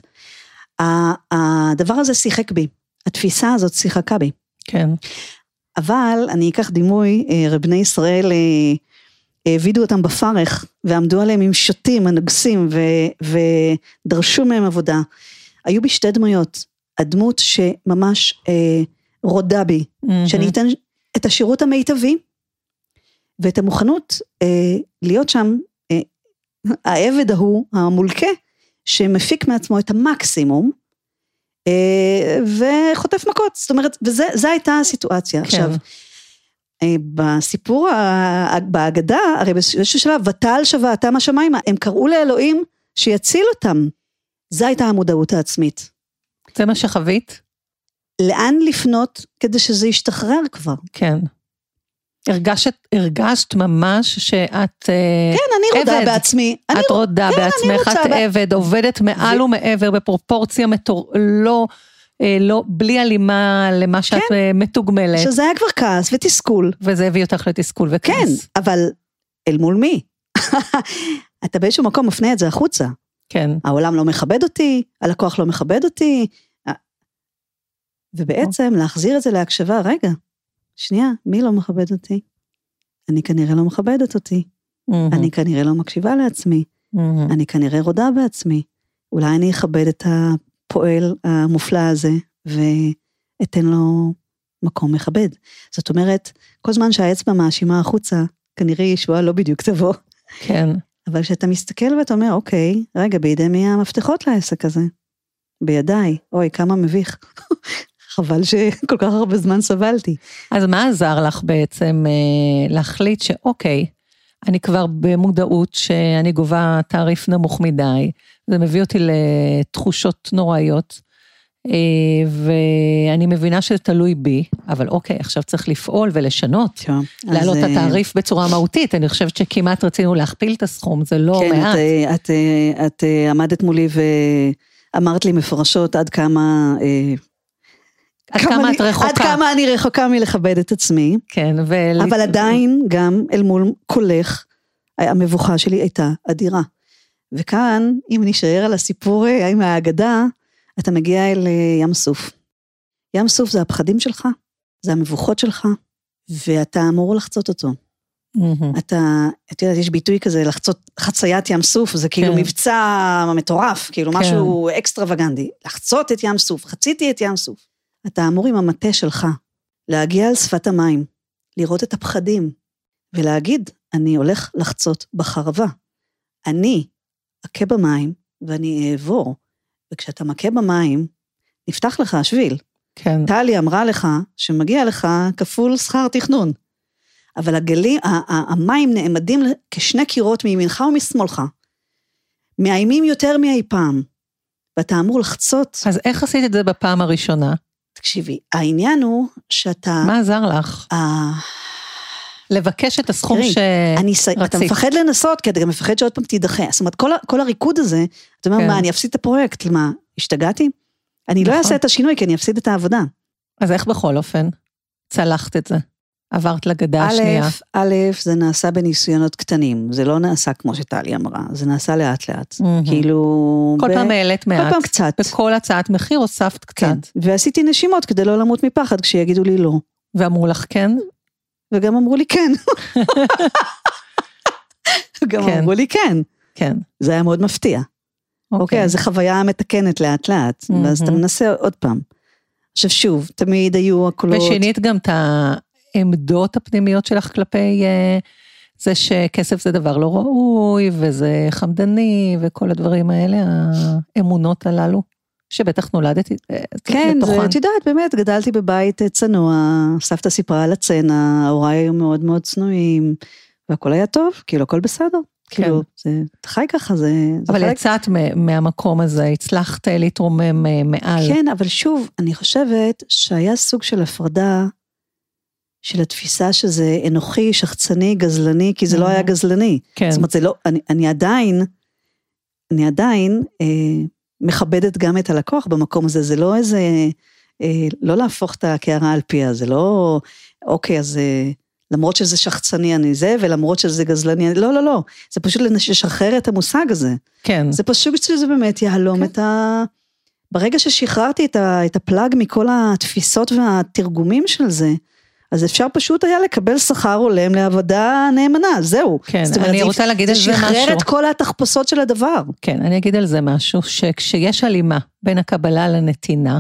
הדבר הזה שיחק בי, התפיסה הזאת שיחקה בי. כן. אבל אני אקח דימוי, אה, הרי בני ישראל אה, העבידו אותם בפרך ועמדו עליהם עם שוטים הנוגסים ו- ודרשו מהם עבודה. היו בי שתי דמויות, הדמות שממש אה, רודה בי, שאני אתן את השירות המיטבי ואת המוכנות אה, להיות שם, אה, העבד ההוא, המולקה, שמפיק מעצמו את המקסימום, וחוטף מכות, זאת אומרת, וזו הייתה הסיטואציה. כן. עכשיו, אה, בסיפור, בהגדה, הרי באיזשהו שלב, ותעל שוועתם השמיימה, הם קראו לאלוהים שיציל אותם. זו הייתה המודעות העצמית. זה מה שחווית? לאן לפנות כדי שזה ישתחרר כבר? כן. הרגשת, הרגשת ממש שאת... אה, כן, אני רודה עבד. בעצמי. אני את רודה כן, בעצמך, את ב- עבד, עובדת מעל ו- ומעבר בפרופורציה מטור... לא, אה, לא, בלי הלימה למה שאת כן. אה, מתוגמלת, שזה היה כבר כעס ותסכול. וזה הביא אותך לתסכול וכעס. כן, אבל אל מול מי? (laughs) אתה באיזשהו מקום מפנה את זה החוצה. כן, העולם לא מכבד אותי, הלקוח לא מכבד אותי. ובעצם להחזיר את זה להקשבה, רגע, שנייה, מי לא מכבד אותי? אני כנראה לא מכבדת אותי, מהמם, אני כנראה לא מקשיבה לעצמי, מהמם. אני כנראה רודה בעצמי. אולי אני אכבד את הפועל המופלא הזה ואתן לו מקום מכבד. זאת אומרת, כל זמן שהאצבע מאשימה החוצה, כנראה ישועה לא בדיוק תבוא. כן, אבל כשאתה מסתכל ואתה אומר, אוקיי, רגע, בידי מי המפתחות לעסק הזה? בידיי. אוי, כמה מביך. חבל שכל כך הרבה זמן סבלתי. אז מה עזר לך בעצם אה, להחליט שאוקיי, אני כבר במודעות שאני גובה תעריף נמוך מדי, זה מביא אותי לתחושות נוראיות, אה, ואני מבינה שזה תלוי בי, אבל אוקיי, עכשיו צריך לפעול ולשנות. להעלות את אז, אה, התעריף בצורה מהותית, אני חושבת שכמעט רצינו להכפיל את הסכום, זה לא כן, מעט. את, אה, את, אה, את אה, עמדת מולי ואמרת לי מפורשות עד כמה... אה, עד כמה אני- את רחוקה. עד כמה אני רחוקה מלכבד את עצמי, כן, ו... אבל עדיין גם אל מול קולך, המבוכה שלי הייתה אדירה. וכאן, אם נשאר על הסיפור אה, עם האגדה, אתה מגיע אל אה, ים סוף. ים סוף זה הפחדים שלך, זה המבוכות שלך, ואתה אמור לחצות אותו. מהמם. אתה, את יודעת, יש ביטוי כזה, לחצות חציית ים סוף, זה כאילו כן. מבצע מטורף, כאילו כן. משהו אקסטרווגנדי. לחצות את ים סוף, חציתי את ים סוף. אתה אמור עם המטה שלך להגיע על שפת המים, לראות את הפחדים, ולהגיד, אני הולך לחצות בחרבה. אני אכה במים ואני אעבור, וכשאתה מכה במים, נפתח לך השביל. כן, טלי אמרה לך שמגיע לך כפול שכר תכנון. אבל הגלים, המים נעמדים כשני קירות מימינך ומשמאלך. מאיימים יותר מאי פעם. ואתה אמור לחצות. אז איך עשית את זה בפעם הראשונה? תקשיבי, העניין הוא שאתה... מה עזר לך? אה, לבקש את הסכום תראי, ש... אתה. מפחד לנסות, כי אתה גם מפחד שעוד פעם תידחה. זאת אומרת, כל, ה- כל הריקוד הזה, אתה אומר, כן. מה, אני אפסיד את הפרויקט? מה, השתגעתי? אני לא נכון. אעשה את השינוי, כי אני אפסיד את העבודה. אז איך בכל אופן צלחת את זה? עברת לגדה השנייה? א', זה נעשה בניסיונות קטנים, זה לא נעשה כמו שטלי אמרה, זה נעשה לאט לאט. מהמם. כאילו... כל ב- פעם העלית מעט. כל פעם קצת. בכל הצעת מחיר הוספת קצת. כן. ועשיתי נשימות כדי לא למות מפחד כשיגידו לי לא. ואמרו לך כן? וגם אמרו לי כן. (laughs) גם כן. אמרו לי כן. כן. זה היה מאוד מפתיע. אוקיי, אז זו חוויה מתקנת לאט לאט, ואז אתה. מנסה עוד פעם. עכשיו שוב, תמיד היו הקולות... ושינית גם את העמדות הפנימיות שלך כלפי אה, זה שכסף זה דבר לא ראוי, וזה חמדני, וכל הדברים האלה, האמונות הללו, שבטח נולדת אה, כן, זה, לתוכן. את יודעת, באמת, גדלתי בבית אה, צנוע, סבתא סיפרה על הצנע, הוריי היו מאוד מאוד צנועים, והכל היה טוב, כאילו, הכל בסדר. כן. כאילו, זה, אתה חי ככה, זה... זה אבל חלק- יצאת מהמקום הזה, הצלחת להתרומם מעל. כן, אבל שוב, אני חושבת שהיה סוג של הפרדה של התפיסה שזה אנוכי, שחצני, גזלני, כי זה לא היה Mhm. גזלני. כן. זאת אומרת, זה לא, אני, אני עדיין, אני עדיין אה, מכבדת גם את הלקוח במקום הזה, זה לא איזה, אה, לא להפוך את הקערה על פיה, זה לא, אוקיי, אז אה, למרות שזה שחצני אני זה, ולמרות שזה גזלני, אני, לא, לא, לא, זה פשוט לשחרר את המושג הזה. כן. זה פשוט שזה באמת יהלום כן. את ה... ברגע ששחררתי את, ה, את הפלאג מכל התפיסות והתרגומים של זה, אז אפשר פשוט היה לקבל שכר הולם לעבודה נאמנה, זהו. כן, זאת אומרת, אני רוצה להגיד על זה זה משהו. שחרר את כל התחפושות של הדבר. כן, אני אגיד על זה משהו, שכשיש הלימה בין הקבלה לנתינה,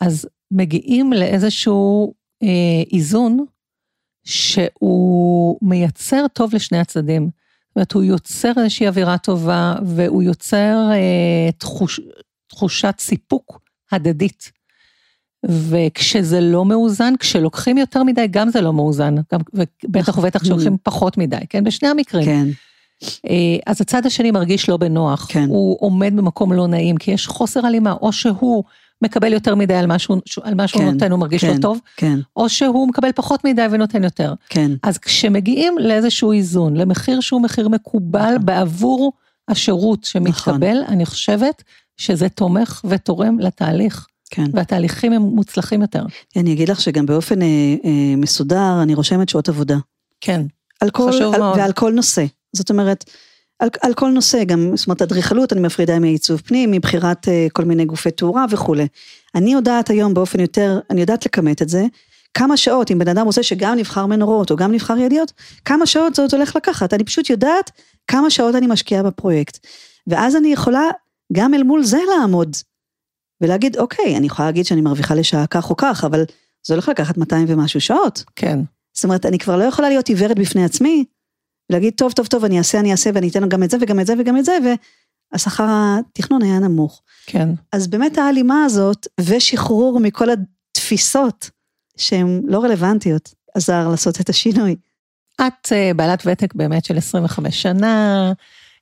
אז מגיעים לאיזשהו אה, איזון שהוא מייצר טוב לשני הצדדים. זאת אומרת, הוא יוצר איזושהי אווירה טובה, והוא יוצר אה, תחוש, תחושת סיפוק הדדית. וכשזה לא מאוזן, כשלוקחים יותר מדי, גם זה לא מאוזן. גם, ובטח ובטח כשלוקחים פחות מדי, כן? בשני המקרים. כן, אה, אז הצד השני מרגיש לא בנוח, כן. הוא עומד במקום לא נעים, כי יש חוסר הלימה, או שהוא מקבל יותר מדי על מה שהוא, על מה שהוא כן, נותן, הוא מרגיש כן. לא טוב, כן, או שהוא מקבל פחות מדי ונותן יותר. כן. אז כשמגיעים לאיזשהו איזון, למחיר שהוא מחיר מקובל נכון. בעבור השירות שמתקבל, אני חושבת שזה תומך ותורם לתהליך, כן. והתהליכים הם מוצלחים יותר. אני אגיד לך שגם באופן אה, אה, מסודר, אני רושמת שעות עבודה. כן, על כל, חשוב על, מאוד. ועל כל נושא. זאת אומרת, על, על כל נושא, גם, זאת אומרת, אדריכלות, אני מפרידה מעיצוב פנים, מבחירת אה, כל מיני גופי תאורה וכולי. אני יודעת היום באופן יותר, אני יודעת לכמת את זה, כמה שעות, אם בן אדם רוצה שגם נבחר מנורות או גם נבחר ידיות, כמה שעות זה עוד הולך לקחת. אני פשוט יודעת כמה שעות אני משקיעה בפרויקט. ואז אני יכולה גם אל מול זה לעמוד, ולהגיד, אוקיי, אני יכולה להגיד שאני מרוויחה לשעה כך או כך, אבל זה הולך לקחת 200 ומשהו שעות. כן, זאת אומרת, אני כבר לא יכולה להיות עיוורת בפני עצמי, ולהגיד, טוב, טוב, טוב, אני אעשה, אני אעשה, ואני אתן גם את זה וגם את זה וגם את זה, והשכר התכנון היה נמוך. כן. אז באמת ההלימה הזאת, ושחרור מכל התפיסות שהן לא רלוונטיות, עזר לעשות את השינוי. את אה, בעלת ותק באמת של 25 שנה.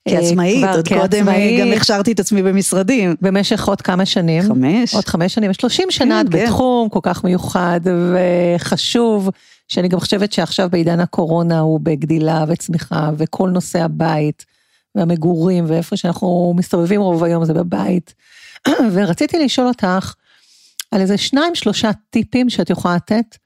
אה, כעצמאית, כבר עוד קודם אה, כעצמאית, גם הכשרתי את עצמי במשרדים. במשך עוד כמה שנים. חמש. עוד חמש שנים, 30 שנה את כן, כן. בתחום כל כך מיוחד וחשוב, שאני גם חושבת שעכשיו בעידן הקורונה הוא בגדילה וצמיחה, וכל נושא הבית והמגורים ואיפה שאנחנו מסתובבים רוב היום זה בבית. (clears throat) ורציתי לשאול אותך על איזה שניים שלושה טיפים שאת יכולה לתת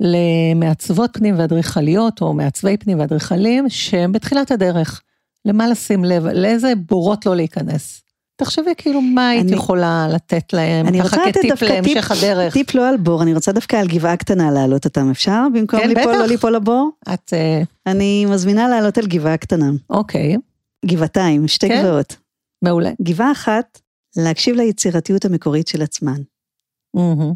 למעצבות פנים ואדריכליות, או מעצבי פנים ואדריכלים, שהם בתחילת הדרך. למה לשים לב, לאיזה בורות לא להיכנס. תחשבי כאילו מה היית אני- יכולה לתת להם, אני ככה כטיפ להמשך הדרך. טיפ לא על בור, אני רוצה דווקא על גבעה קטנה להעלות אותם, אפשר? במקום כן, ליפול, בטח. לא ליפול לבור? את, אה, אני מזמינה לעלות על גבעה קטנה. אוקיי, גבעתיים, שתי כן. גבעות. מעולה. גבעה אחת, להקשיב ליצירתיות המקורית של עצמן. מהמם.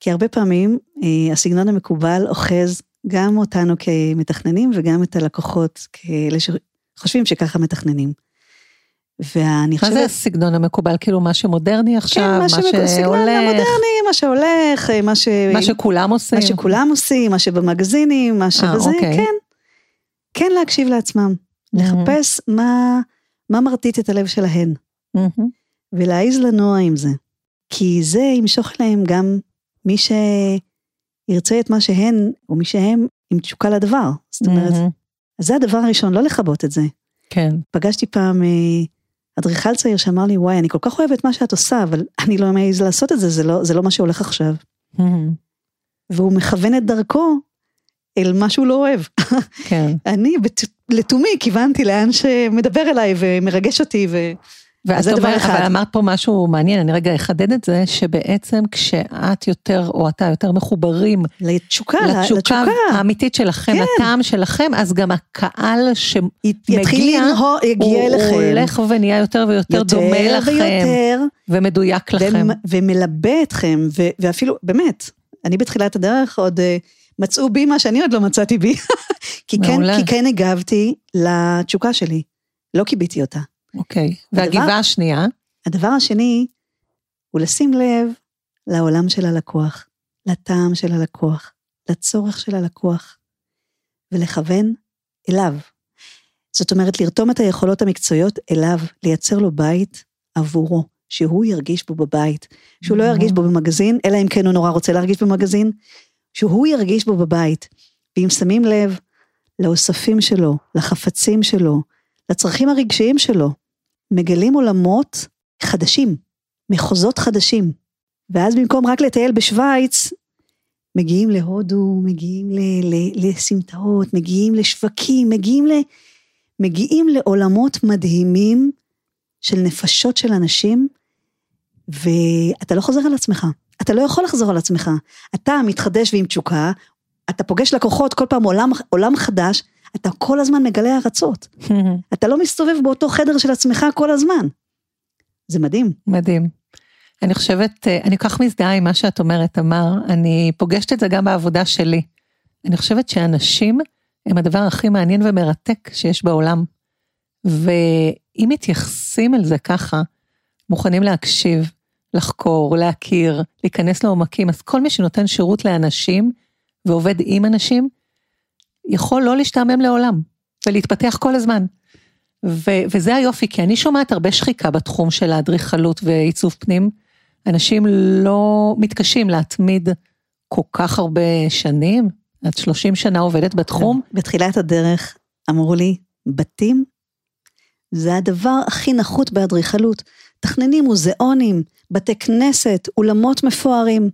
כי הרבה פעמים אה, הסגנון המקובל אוחז גם אותנו כמתכננים וגם את הלקוחות כאלה שחושבים שככה מתכננים. ואני מה חושבת... זה הסגנון המקובל, כאילו מה שמודרני עכשיו, כן, מה שמקובל, סגנון שהולך, המודרני, מה שהולך, אה, מה ש... מה שכולם עושים. מה שכולם עושים, מה שבמגזינים, מה שבזה, אוקיי. כן. כן להקשיב לעצמם. לחפש מה, מה מרטיט את הלב שלהן, מהמם. ולהעיז לנוע עם זה. כי זה ימשוך אליהם גם מי שירצה את מה שהן, או מי שהם, עם תשוקה לדבר. זאת אומרת, מהמם. אז זה הדבר הראשון, לא לכבות את זה. כן, פגשתי פעם אה, אדריכל צעיר שאמר לי, וואי, אני כל כך אוהב את מה שאת עושה, אבל אני לא מעז לעשות את זה, זה לא, זה לא מה שהולך עכשיו. מהמם. והוא מכוון את דרכו אל מה שהוא לא אוהב. כן. (laughs) אני לתומי כיוונתי לאן שמדבר אליי ומרגש אותי, ו... ואת זה דבר אחד. אבל אמרת פה משהו מעניין, אני רגע אחדד את זה, שבעצם כשאת יותר, או אתה יותר מחוברים לתשוקה, לתשוקה לתשוקה. האמיתית שלכם, כן. הטעם שלכם, אז גם הקהל שמגיע, יתחיל לנהור, יגיע אליכם. הוא הולך ונהיה יותר ויותר יותר דומה לכם, ויותר, ומדויק לכם. ומ- ומלבה אתכם, ו- ואפילו, באמת, אני בתחילת הדרך עוד אה, מצאו בי מה שאני עוד לא מצאתי בי. (laughs) כי, כן. כי כן הגבתי לתשוקה שלי, לא כיביתי אותה. אוקיי. והגבעה השנייה, הדבר השני הוא לשים לב לעולם של הלקוח, לטעם של הלקוח, לצורך של הלקוח, ולכוון אליו. זאת אומרת, לרתום את היכולות המקצועיות אליו, לייצר לו בית עבורו, שהוא ירגיש בו בבית, שהוא לא ירגיש בו במגזין, אלא אם כן הוא נורא רוצה להרגיש במגזין, שהוא ירגיש בו בבית. ואם שמים לב לאוספים שלו, לחפצים שלו, לצרכים הרגשיים שלו, מגלים עולמות חדשים, מחוזות חדשים. ואז במקום רק לטייל בשוויץ, מגיעים להודו, מגיעים ל- ל- לסמטאות, מגיעים לשווקים, מגיעים, ל- מגיעים לעולמות מדהימים של נפשות של אנשים, ואתה לא חוזר על עצמך. אתה לא יכול לחזור על עצמך. אתה מתחדש ועם תשוקה, אתה פוגש לקוחות כל פעם עולם, עולם חדש, אתה כל הזמן מגלה ארצות. (laughs) אתה לא מסתובב באותו חדר של עצמך כל הזמן. זה מדהים. מדהים. אני חושבת, אה, אני כל כך מזדהה עם מה שאת אומרת, תמר, אני פוגשת את זה גם בעבודה שלי. אני חושבת שאנשים הם הדבר הכי מעניין ומרתק שיש בעולם. ואם מתייחסים אל זה ככה, מוכנים להקשיב, לחקור, להכיר, להיכנס לעומקים, אז כל מי שנותן שירות לאנשים ועובד עם אנשים, יכול לא להשתעמם לעולם, ולהתפתח כל הזמן. ו- וזה היופי, כי אני שומעת הרבה שחיקה בתחום של האדריכלות ועיצוב פנים. אנשים לא מתקשים להתמיד כל כך הרבה שנים, את 30 שנה עובדת בתחום, בתחילת הדרך אמרו לי, בתים זה הדבר הכי נחות באדריכלות. תכנני מוזיאונים, בתי כנסת, אולמות מפוארים.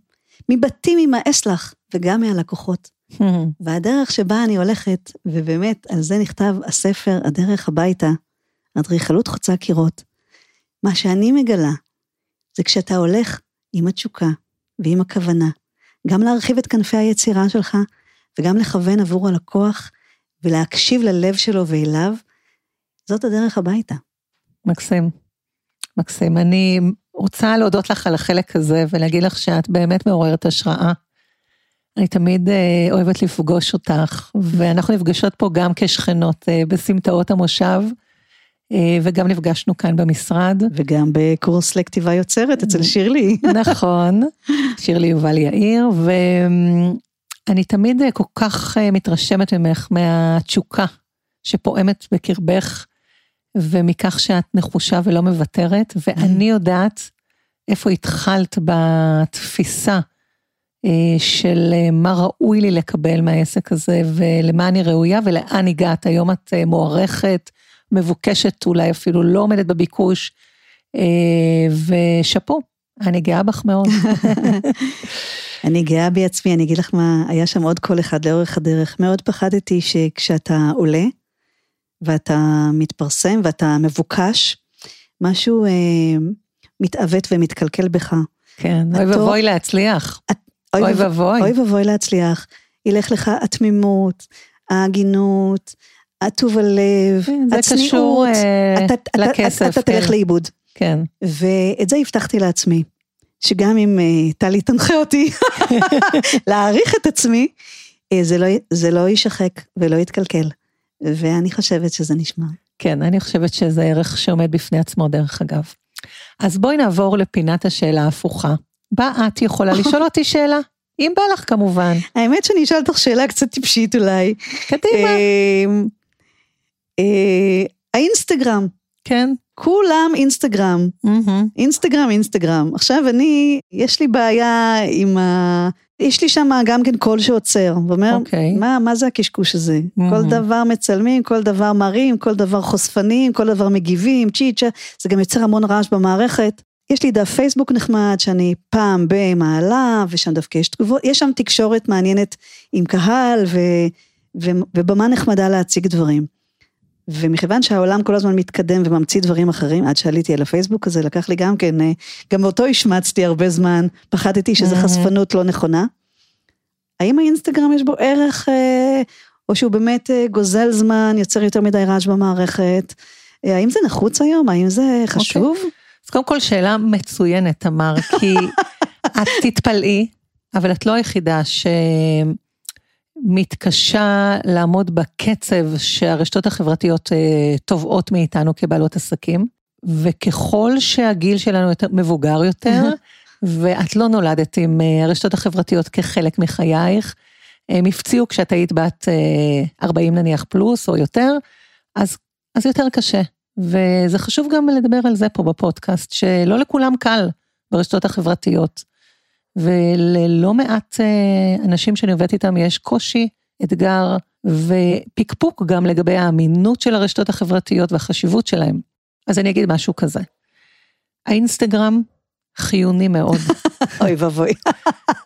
מבתים יימאס לך, וגם מהלקוחות. (laughs) והדרך שבה אני הולכת, ובאמת על זה נכתב הספר הדרך הביתה, אדריכלות חוצה קירות. מה שאני מגלה, זה כשאתה הולך עם התשוקה ועם הכוונה, גם להרחיב את כנפי היצירה שלך, וגם לכוון עבור הלקוח, ולהקשיב ללב שלו ואליו, זאת הדרך הביתה. מקסים, מקסים. אני רוצה להודות לך על החלק הזה ולהגיד לך שאת באמת מעוררת השראה. אני תמיד אה, אוהבת לפגוש אותך, ואנחנו נפגשות פה גם כשכנות אה, בסמטאות המושב, אה, וגם נפגשנו כאן במשרד. וגם בקורס לכתיבה יוצרת אצל שירלי. (laughs) נכון, שירלי יובל יאיר, ואני תמיד כל כך מתרשמת ממך מהתשוקה שפועמת בקרבך, ומכך שאת נחושה ולא מוותרת, ואני יודעת איפה התחלת בתפיסה של אה, מה ראוי לי לקבל מהעסק הזה, ולמה אני ראויה ולאן הגעת. היום את אה, מוערכת, מבוקשת, אולי אפילו לא עומדת בביקוש, אה, ושאפו, אני גאה בך מאוד. (laughs) אני גאה בי עצמי, אני אגיד לך מה, היה שם עוד קול אחד לאורך הדרך. מאוד פחדתי שכשאתה עולה, ואתה מתפרסם ואתה מבוקש, משהו אה, מתעוות ומתקלקל בך. כן, אוי ואבוי להצליח. אוי ואב- ואבוי. אוי ואבוי להצליח. ילך לך התמימות, ההגינות, הטוב הלב, כן, זה הצניעות. קשור אה, אתה, אתה, לכסף. אתה, אתה תלך כן, לאיבוד. כן. ואת זה הבטחתי לעצמי, שגם אם אה, טלי תנחה אותי (laughs) להעריך את עצמי, אה, זה לא, זה לא יישחק ולא יתקלקל. ואני חושבת שזה נשמע. כן, אני חושבת שזה ערך שעומד בפני עצמו, דרך אגב. אז בואי נעבור לפינת השאלה ההפוכה. בה את יכולה לשאול אותי שאלה, אם בא לך כמובן. האמת שאני אשאל אותך שאלה קצת טיפשית אולי. קדימה. אה, אה, האינסטגרם, כן. כולם אינסטגרם. אינסטגרם, אינסטגרם. עכשיו אני, יש לי בעיה עם ה... יש לי שם גם כן קול שעוצר, ואומר, אוקיי. מה, מה זה הקשקוש הזה? מהמם. כל דבר מצלמים, כל דבר מראים, כל דבר חושפנים, כל דבר מגיבים, צ'יצ'ה, זה גם יוצר המון רעש במערכת. יש לי דף פייסבוק נחמד שאני פעם במעלה, ושם דווקא יש תגובות, יש שם תקשורת מעניינת עם קהל ו, ו, ובמה נחמדה להציג דברים. ומכיוון שהעולם כל הזמן מתקדם וממציא דברים אחרים, עד שעליתי על הפייסבוק הזה, לקח לי גם כן, אה, גם אותו השמצתי הרבה זמן, פחדתי שזו חשפנות לא נכונה. האם האינסטגרם יש בו ערך, אה, או שהוא באמת אה, גוזל זמן, יוצר יותר מדי רעש במערכת? האם זה נחוץ היום? האם זה חשוב? Okay. אז קודם כל שאלה מצוינת, תמר, כי (laughs) את תתפלאי, אבל את לא היחידה שמתקשה לעמוד בקצב שהרשתות החברתיות תובעות מאיתנו כבעלות עסקים, וככל שהגיל שלנו יותר מבוגר יותר, (laughs) ואת לא נולדת עם אה, הרשתות החברתיות כחלק מחייך, הם הפציעו כשאת היית בת 40 אה, נניח פלוס או יותר, אז, אז יותר קשה. וזה חשוב גם לדבר על זה פה בפודקאסט, שלא לכולם קל ברשתות החברתיות. וללא מעט אה, אנשים שאני עובדת איתם יש קושי, אתגר ופקפוק גם לגבי האמינות של הרשתות החברתיות והחשיבות שלהם. אז אני אגיד משהו כזה. האינסטגרם חיוני מאוד. (laughs) אוי ואבוי.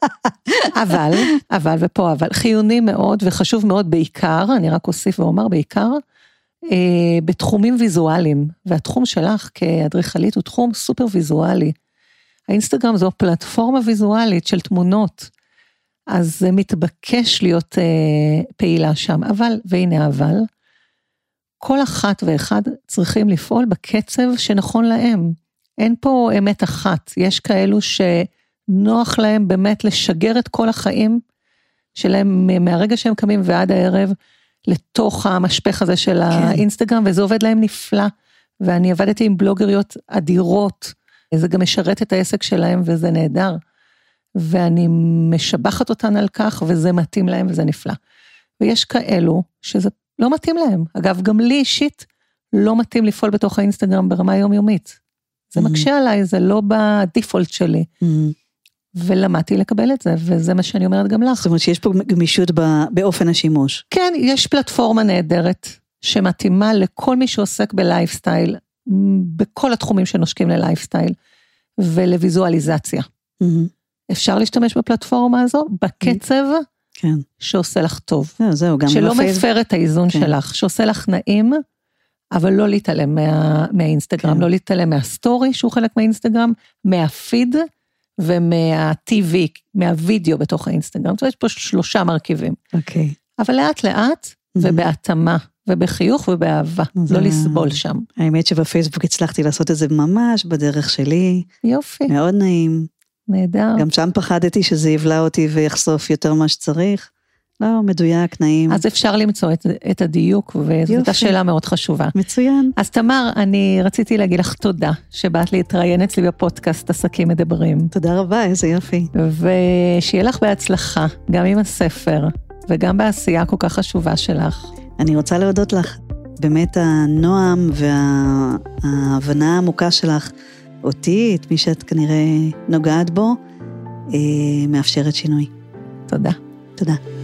(laughs) אבל, אבל ופה אבל, חיוני מאוד וחשוב מאוד בעיקר, אני רק אוסיף ואומר בעיקר, בתחומים ויזואליים, והתחום שלך כאדריכלית הוא תחום סופר ויזואלי. האינסטגרם זו פלטפורמה ויזואלית של תמונות, אז זה מתבקש להיות אה, פעילה שם, אבל, והנה אבל, כל אחת ואחד צריכים לפעול בקצב שנכון להם. אין פה אמת אחת, יש כאלו שנוח להם באמת לשגר את כל החיים שלהם מהרגע שהם קמים ועד הערב, לתוך המשפך הזה של כן. האינסטגרם, וזה עובד להם נפלא. ואני עבדתי עם בלוגריות אדירות, זה גם משרת את העסק שלהם וזה נהדר. ואני משבחת אותן על כך, וזה מתאים להם וזה נפלא. ויש כאלו שזה לא מתאים להם. אגב, גם לי אישית לא מתאים לפעול בתוך האינסטגרם ברמה יומיומית. זה mm-hmm. מקשה עליי, זה לא בדיפולט שלי. Mm-hmm. ולמדתי לקבל את זה, וזה מה שאני אומרת גם לך. זאת אומרת שיש פה גמישות באופן השימוש. כן, יש פלטפורמה נהדרת שמתאימה לכל מי שעוסק בלייפסטייל, בכל התחומים שנושקים ללייפסטייל ולוויזואליזציה. Mm-hmm. אפשר להשתמש בפלטפורמה הזו בקצב כן. שעושה לך טוב. Yeah, זהו, גם שלא בפייס... מפר את האיזון כן. שלך, שעושה לך נעים, אבל לא להתעלם מה, מהאינסטגרם, כן. לא להתעלם מהסטורי שהוא חלק מהאינסטגרם, מהפיד. ומה-TV, מהווידאו בתוך האינסטגרם. זאת אומרת, יש פה שלושה מרכיבים. אוקיי. Okay. אבל לאט לאט mm-hmm. ובהתאמה. ובחיוך ובאהבה, זה... לא לסבול שם. האמת שבפייסבוק הצלחתי לעשות את זה ממש בדרך שלי. יופי. מאוד נעים. נהדר. גם שם פחדתי שזה יבלע אותי ויחשוף יותר ממה שצריך. לא, מדויק, נעים. אז אפשר למצוא את, את הדיוק, וזו הייתה שאלה מאוד חשובה. מצוין. אז תמר, אני רציתי להגיד לך תודה שבאת להתראיין אצלי בפודקאסט עסקים מדברים. תודה רבה, איזה יופי. ושיהיה לך בהצלחה, גם עם הספר, וגם בעשייה כל כך חשובה שלך. אני רוצה להודות לך. באמת הנועם וההבנה העמוקה שלך, אותי, את מי שאת כנראה נוגעת בו, אה, מאפשרת שינוי. תודה. תודה.